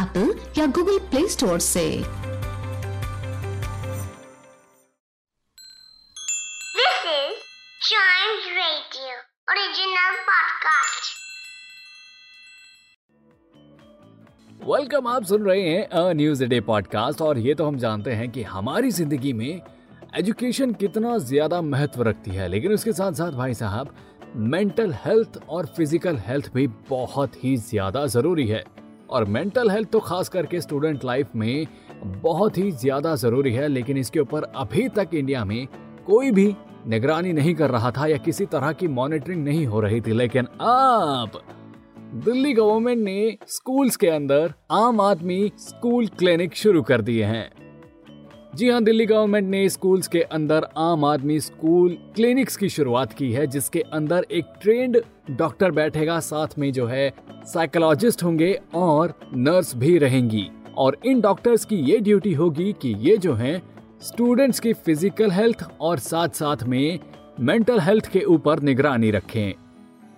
Apple या Google play store से. Welcome आप सुन रहे हैं अ न्यूज़ डे पॉडकास्ट और ये तो हम जानते हैं कि हमारी ज़िंदगी में एजुकेशन कितना ज़्यादा महत्व रखती है लेकिन उसके साथ साथ भाई साहब मेंटल हेल्थ और फ़िज़िकल हेल्थ भी बहुत ही ज़्यादा ज़रूरी है और मेंटल हेल्थ तो खास करके स्टूडेंट लाइफ में बहुत ही ज़्यादा ज़रूरी है, लेकिन इसके ऊपर अभी तक इंडिया में कोई भी निगरानी नहीं कर रहा था या किसी तरह की मॉनिटरिंग नहीं हो रही थी। लेकिन अब दिल्ली गवर्नमेंट ने स्कूल्स के अंदर आम आदमी स्कूल क्लिनिक शुरू कर दिए हैं। जी हाँ दिल्ली गवर्नमेंट ने स्कूल्स के अंदर आम आदमी स्कूल क्लिनिक्स की शुरुआत की है, जिसके अंदर एक ट्रेंड डॉक्टर बैठेगा, साथ में जो है साइकोलॉजिस्ट होंगे और नर्स भी रहेंगी। और इन डॉक्टर्स की ये ड्यूटी होगी कि ये जो हैं, स्टूडेंट्स की फ़िज़िकल हेल्थ और साथ साथ में मेंटल हेल्थ के ऊपर निगरानी रखें।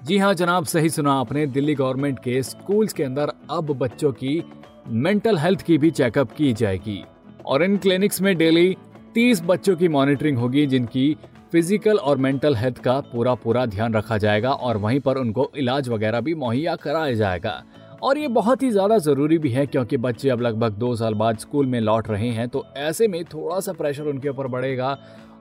जी हाँ जनाब, सही सुना आपने, दिल्ली गवर्नमेंट के स्कूल्स के अंदर अब बच्चों की मेंटल हेल्थ की भी चेकअप की जाएगी। और इन क्लिनिक्स में डेली 30 बच्चों की मॉनिटरिंग होगी, जिनकी फ़िज़िकल और मेंटल हेल्थ का पूरा पूरा ध्यान रखा जाएगा और वहीं पर उनको इलाज वगैरह भी मुहैया कराया जाएगा। और ये बहुत ही ज़्यादा ज़रूरी भी है, क्योंकि बच्चे अब लगभग दो साल बाद स्कूल में लौट रहे हैं तो ऐसे में थोड़ा सा प्रेशर उनके ऊपर बढ़ेगा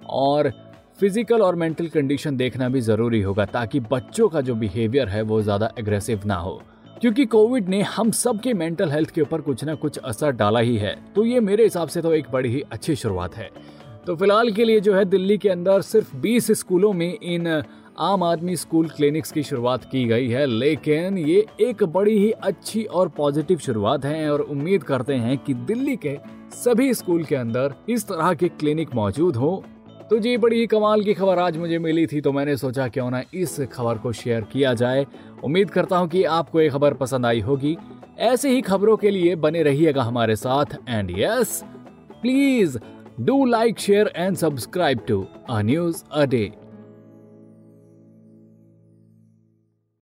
और फ़िज़िकल और मेंटल कंडीशन देखना भी ज़रूरी होगा, ताकि बच्चों का जो बिहेवियर है वो ज़्यादा एग्रेसिव ना हो। क्योंकि कोविड ने हम सब के मेंटल हेल्थ के ऊपर कुछ ना कुछ असर डाला ही है तो ये मेरे हिसाब से तो एक बड़ी ही अच्छी शुरुआत है। तो फ़िलहाल के लिए जो है, दिल्ली के अंदर सिर्फ़ 20 स्कूलों में इन आम आदमी स्कूल क्लिनिक्स की शुरुआत की गई है, लेकिन ये एक बड़ी ही अच्छी और पॉजिटिव शुरुआत है और उम्मीद करते हैं कि दिल्ली के सभी स्कूल के अंदर इस तरह के क्लिनिक मौजूद हो। तो जी, बड़ी कमाल की खबर आज मुझे मिली थी तो मैंने सोचा क्यों ना इस खबर को शेयर किया जाए। उम्मीद करता हूँ कि आपको ये खबर पसंद आई होगी। ऐसे ही खबरों के लिए बने रहिएगा हमारे साथ and yes please do like share and subscribe to a news a day